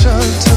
such a.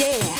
yeah.